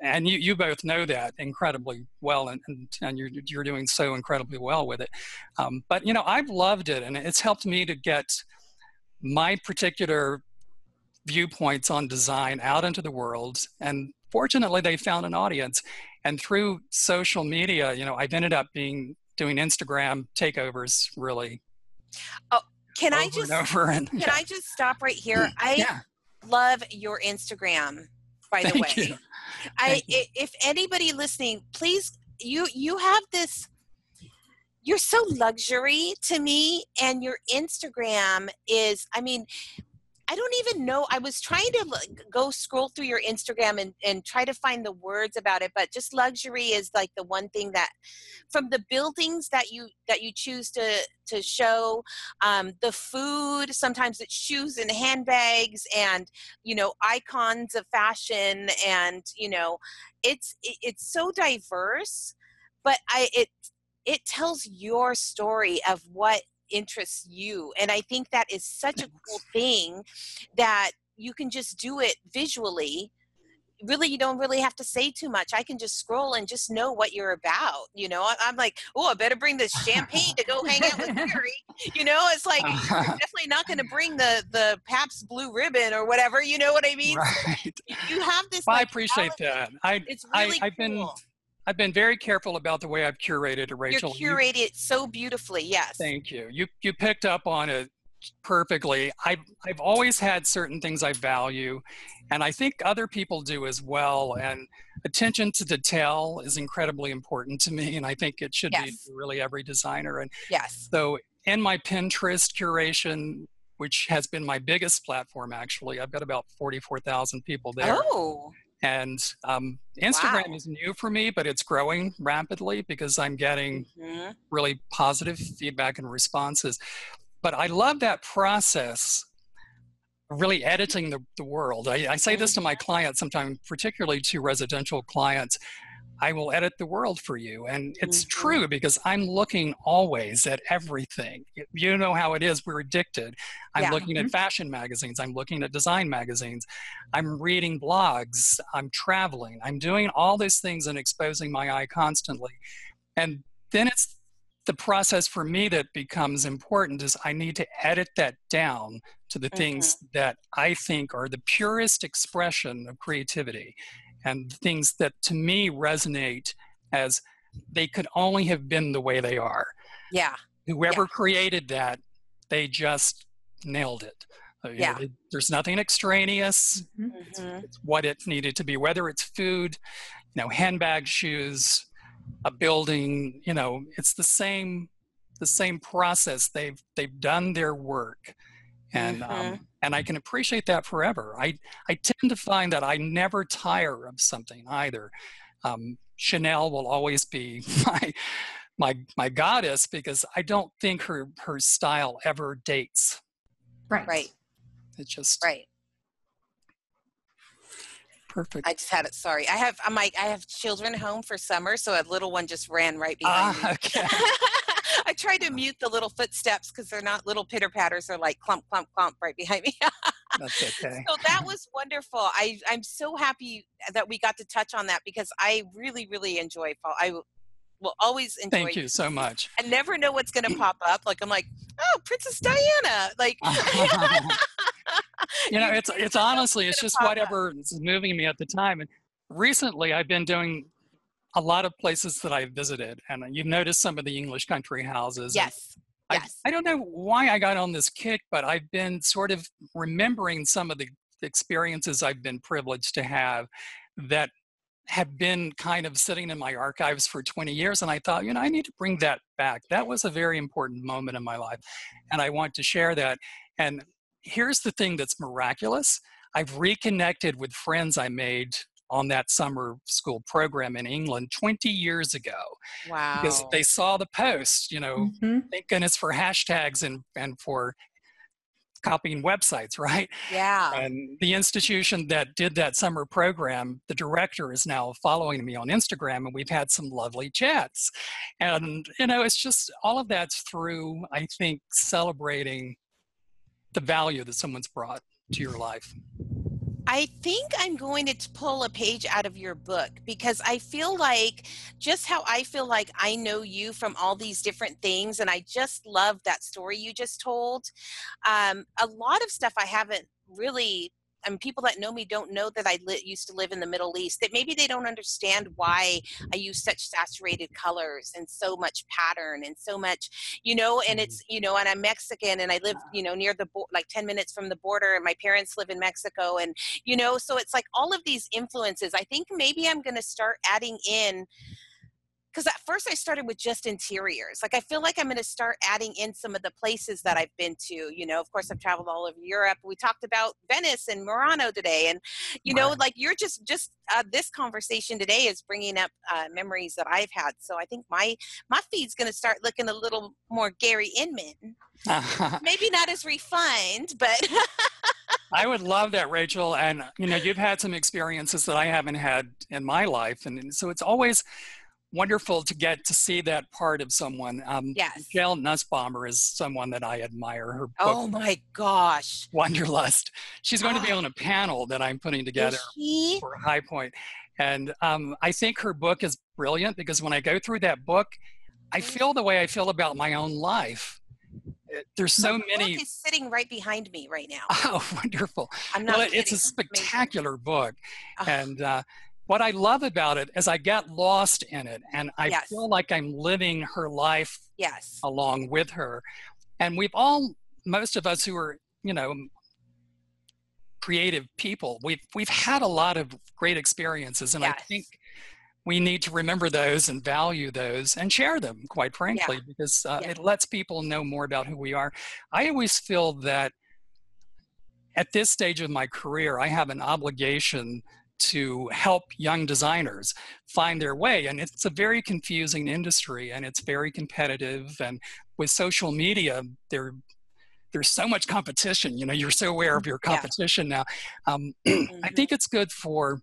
Speaker 3: and you, you both know that incredibly well and, and, and you're, you're doing so incredibly well with it um, but you know i've loved it and it's helped me to get my particular viewpoints on design out into the world and fortunately they found an audience. And through social media you know i've ended up being doing instagram takeovers really.
Speaker 2: Oh can i just
Speaker 3: and
Speaker 2: can i just stop right here? Mm, I
Speaker 3: yeah.
Speaker 2: love your instagram by the
Speaker 3: Thank
Speaker 2: way.
Speaker 3: you.
Speaker 2: I
Speaker 3: Thank you.
Speaker 2: i- if anybody listening, please you you have this you're so luxury to me and your Instagram is I mean I don't even know. I was trying to go scroll through your Instagram and, and try to find the words about it, but just luxury is like the one thing that, from the buildings that you that you choose to to show, um, the food. Sometimes it's shoes and handbags, and you know icons of fashion, and you know, it's it, it's so diverse, but I it it tells your story of what interests you and i think that is such a cool thing that you can just do it visually. Really you don't really have to say too much. I can just scroll and just know what you're about you know? I- i'm like oh i better bring this champagne to go hang out with Gary. you know? It's like definitely not going to bring the the Pabst blue ribbon or whatever you know what i mean?
Speaker 3: Right.
Speaker 2: you have this
Speaker 3: well, i
Speaker 2: like,
Speaker 3: appreciate that. I
Speaker 2: it's
Speaker 3: I-
Speaker 2: really
Speaker 3: I've been
Speaker 2: cool.
Speaker 3: I've been very careful about the way i've curated it rachel You-
Speaker 2: curated so beautifully yes
Speaker 3: Thank you. You you picked up on it perfectly. I've I've always had certain things I value, and I think other people do as well. And attention to detail is incredibly important to me, and I think it should be
Speaker 2: Yes.
Speaker 3: to really every designer. And
Speaker 2: yes
Speaker 3: so, in my Pinterest curation, which has been my biggest platform, actually, I've got about forty four thousand people there.
Speaker 2: oh
Speaker 3: And um, Instagram wow. is new for me, but it's growing rapidly because I'm getting mm-hmm. really positive feedback and responses. But I love that process really editing the, the world. I, I say this to my mm-hmm. clients sometimes, particularly to residential clients. I will edit the world for you. And it's mm-hmm. true because I'm looking always at everything. You know how it is, we're addicted. I'm yeah. looking mm-hmm. at fashion magazines, I'm looking at design magazines, I'm reading blogs, I'm traveling, I'm doing all these things and exposing my eye constantly. And then it's the process for me that becomes important is I need to edit that down to the mm-hmm. things that I think are the purest expression of creativity and things that to me resonate as they could only have been the way they are.
Speaker 2: Yeah.
Speaker 3: Whoever
Speaker 2: yeah.
Speaker 3: created that, they just nailed it. Uh, yeah. Know, there's nothing extraneous. Mm-hmm. It's, mm-hmm. it's what it needed to be, whether it's food, you know, handbag, shoes, a building you know it's the same the same process they've they've done their work and um, mm-hmm. um, and I can appreciate that forever. I I tend to find that I never tire of something either. Um, Chanel will always be my my my goddess because I don't think her her style ever dates.
Speaker 2: Right. Right.
Speaker 3: It just
Speaker 2: right.
Speaker 3: Perfect.
Speaker 2: I just had it. Sorry, I have. I'm like I have children home for summer, so a little one just ran right behind
Speaker 3: ah, me. Okay.
Speaker 2: I tried to mute the little footsteps because they're not little pitter patters; they're like clump, clump, clump right behind me.
Speaker 3: That's okay.
Speaker 2: So that was wonderful. I I'm so happy that we got to touch on that because I really really enjoy fall. I will always enjoy.
Speaker 3: Thank you so much.
Speaker 2: I never know what's going to pop up. Like I'm like, oh, Princess Diana. Like
Speaker 3: you know, it's it's honestly it's just whatever is moving me at the time. And recently, I've been doing a lot of places that I visited, and you've noticed some of the English country houses.
Speaker 2: Yes.
Speaker 3: Yes. I, I don't know why I got on this kick, but I've been sort of remembering some of the experiences I've been privileged to have that have been kind of sitting in my archives for 20 years and i thought you know i need to bring that back that was a very important moment in my life and i want to share that and here's the thing that's miraculous I've reconnected with friends I made on that summer school program in England 20 years ago.
Speaker 2: Wow.
Speaker 3: Because they saw the post, you know, mm-hmm. thank goodness for hashtags and, and for copying websites, right?
Speaker 2: Yeah.
Speaker 3: And the institution that did that summer program, the director is now following me on Instagram and we've had some lovely chats. And, you know, it's just all of that's through, I think, celebrating the value that someone's brought to your life?
Speaker 2: I think I'm going to pull a page out of your book because I feel like just how I feel like I know you from all these different things, and I just love that story you just told. Um, a lot of stuff I haven't really Mean, people that know me don't know that I li- used to live in the Middle East. That maybe they don't understand why I use such saturated colors and so much pattern and so much, you know. And it's mm-hmm. you know, and I'm Mexican and I live you know near the bo- like ten minutes from the border, and my parents live in Mexico, and you know, so it's like all of these influences. I think maybe I'm going to start adding in because at first I started with just interiors. Like I feel like I'm going to start adding in some of the places that I've been to. You know, of course I've traveled all over Europe. We talked about Venice and Murano today, and you know, like you're just just uh, this conversation today is bringing up uh, memories that I've had. So I think my my feed's going to start looking a little more Gary Inman. Maybe not as refined, but.
Speaker 3: I would love that, Rachel. And you know, you've had some experiences that I haven't had in my life, and so it's always wonderful to get to see that part of someone. Um,
Speaker 2: yes.
Speaker 3: Gail Nussbaumer is someone that I admire. Her book,
Speaker 2: oh my gosh,
Speaker 3: Wanderlust. She's going to be on a panel that I'm putting together for High Point, and um, I think her book is brilliant because when I go through that book, I mm-hmm. feel the way I feel about my own life. There's so many.
Speaker 2: Book is sitting right behind me right now.
Speaker 3: Oh, wonderful!
Speaker 2: I'm not.
Speaker 3: Well, it's a spectacular book, and uh, what I love about it is I get lost in it and I yes. feel like I'm living her life
Speaker 2: yes.
Speaker 3: along with her. And we've all, most of us who are, you know, creative people, we've we've had a lot of great experiences, and yes. I think we need to remember those and value those and share them. Quite frankly,
Speaker 2: yeah.
Speaker 3: because uh,
Speaker 2: yeah.
Speaker 3: it lets people know more about who we are. I always feel that at this stage of my career, I have an obligation to help young designers find their way. And it's a very confusing industry and it's very competitive. And with social media, there there's so much competition. You know, you're so aware of your competition yeah. now. Um, mm-hmm. I think it's good for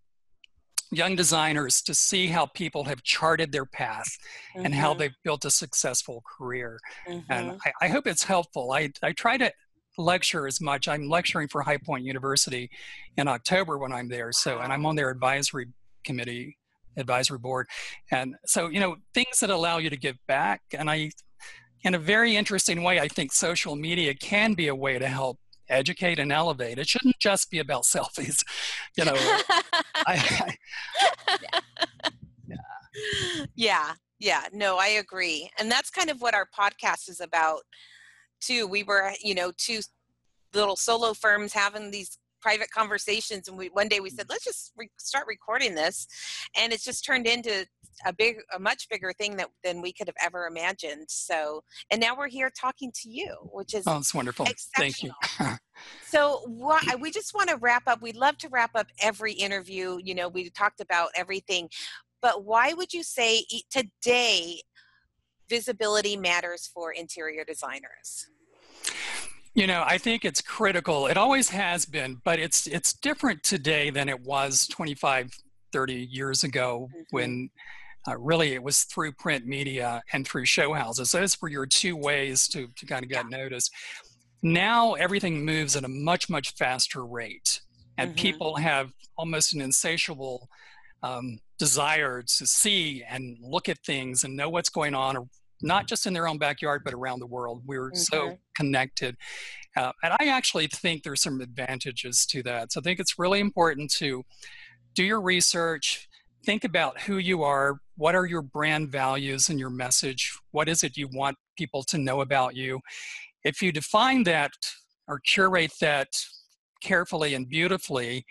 Speaker 3: young designers to see how people have charted their path mm-hmm. and how mm-hmm. they've built a successful career. Mm-hmm. And I, I, hope it's helpful. I, I try to lecture as much. I'm lecturing for High Point University in October when I'm there. So, and I'm on their advisory committee, advisory board. And so, you know, things that allow you to give back. And I, in a very interesting way, I think social media can be a way to help educate and elevate. It shouldn't just be about selfies. You know, I, I,
Speaker 2: yeah. yeah, yeah, no, I agree. And that's kind of what our podcast is about too. We were, you know, two little solo firms having these private conversations and we one day we said let's just re- start recording this. And it's just turned into a big a much bigger thing that than we could have ever imagined. So and now we're here talking to you which is
Speaker 3: oh it's wonderful. Thank you.
Speaker 2: so what we just want to wrap up we love to wrap up every interview you know we talked about everything but why would you say today visibility matters for interior designers
Speaker 3: you know, I think it's critical. It always has been, but it's it's different today than it was 25, 30 years ago mm-hmm. when uh, really it was through print media and through show houses. Those were your two ways to, to kind of get noticed. Now everything moves at a much, much faster rate, and mm-hmm. people have almost an insatiable um, desire to see and look at things and know what's going on not just in their own backyard, but around the world. We're mm-hmm. so connected. Uh, and I actually think there's some advantages to that. So I think it's really important to do your research, think about who you are, what are your brand values and your message, what is it you want people to know about you. If you define that or curate that carefully and beautifully,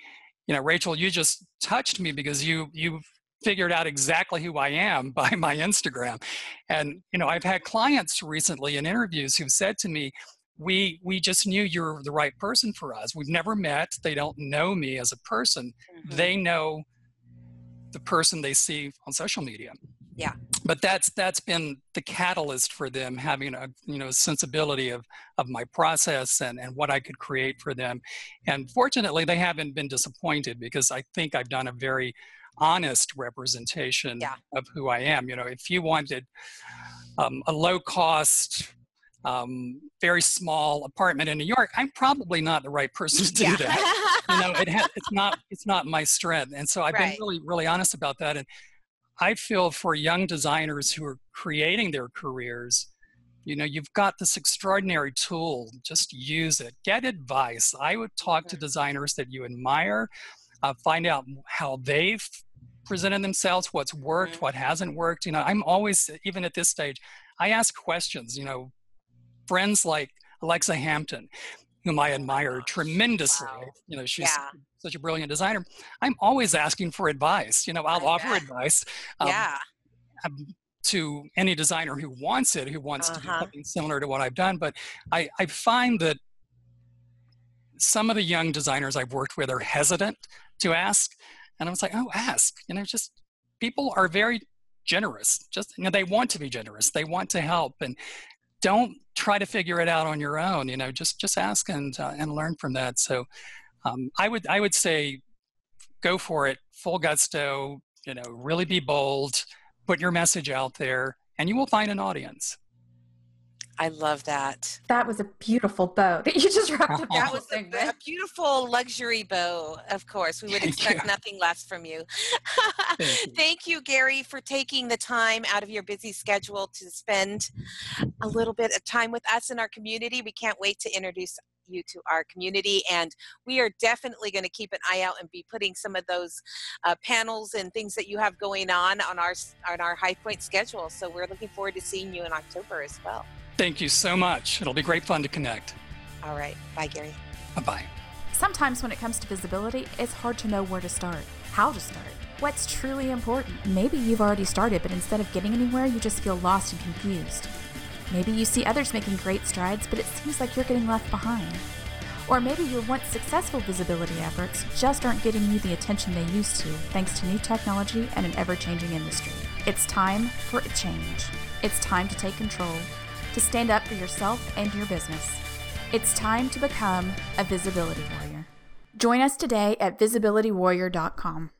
Speaker 3: you know, Rachel, you just touched me because you you figured out exactly who I am by my Instagram. And you know, I've had clients recently in interviews who've said to me, we we just knew you're the right person for us. We've never met. They don't know me as a person. Mm-hmm. They know the person they see on social media.
Speaker 2: Yeah.
Speaker 3: But that's that's been the catalyst for them having a you know sensibility of of my process and and what I could create for them. And fortunately, they haven't been disappointed because I think I've done a very honest representation yeah. of who I am. You know, if you wanted um, a low cost, um, very small apartment in New York, I'm probably not the right person to do yeah. that. you know, it ha- it's not it's not my strength, and so I've right. been really really honest about that. And I feel for young designers who are creating their careers, you know, you've got this extraordinary tool. Just use it. Get advice. I would talk to designers that you admire. Uh, find out how they've presented themselves, what's worked, mm-hmm. what hasn't worked. You know, I'm always, even at this stage, I ask questions. You know, friends like Alexa Hampton, whom I oh admire tremendously. Wow. You know, she's yeah. such a brilliant designer. I'm always asking for advice. You know, I'll I offer bet. advice.
Speaker 2: Um, yeah.
Speaker 3: Um, to any designer who wants it, who wants uh-huh. to do uh-huh. something similar to what I've done. But I, I find that some of the young designers I've worked with are hesitant to ask. And I was like, oh, ask. You know, just people are very generous. Just you know, they want to be generous. They want to help, and don't try to figure it out on your own. You know, just just ask and uh, and learn from that. So, um, I would I would say, go for it, full gusto. You know, really be bold. Put your message out there, and you will find an audience.
Speaker 2: I love that.
Speaker 1: That was a beautiful bow that you just wrapped up.
Speaker 2: that was a, a, beautiful luxury bow. Of course, we would expect nothing less from you. Thank you. Thank you, Gary, for taking the time out of your busy schedule to spend a little bit of time with us in our community. We can't wait to introduce you to our community and we are definitely going to keep an eye out and be putting some of those uh, panels and things that you have going on on our on our high point schedule so we're looking forward to seeing you in october as well
Speaker 3: Thank you so much. It'll be great fun to connect.
Speaker 2: All right. Bye, Gary.
Speaker 3: Bye bye.
Speaker 1: Sometimes when it comes to visibility, it's hard to know where to start, how to start, what's truly important. Maybe you've already started, but instead of getting anywhere, you just feel lost and confused. Maybe you see others making great strides, but it seems like you're getting left behind. Or maybe your once successful visibility efforts just aren't getting you the attention they used to thanks to new technology and an ever changing industry. It's time for a change. It's time to take control, to stand up for yourself and your business. It's time to become a visibility warrior. Join us today at visibilitywarrior.com.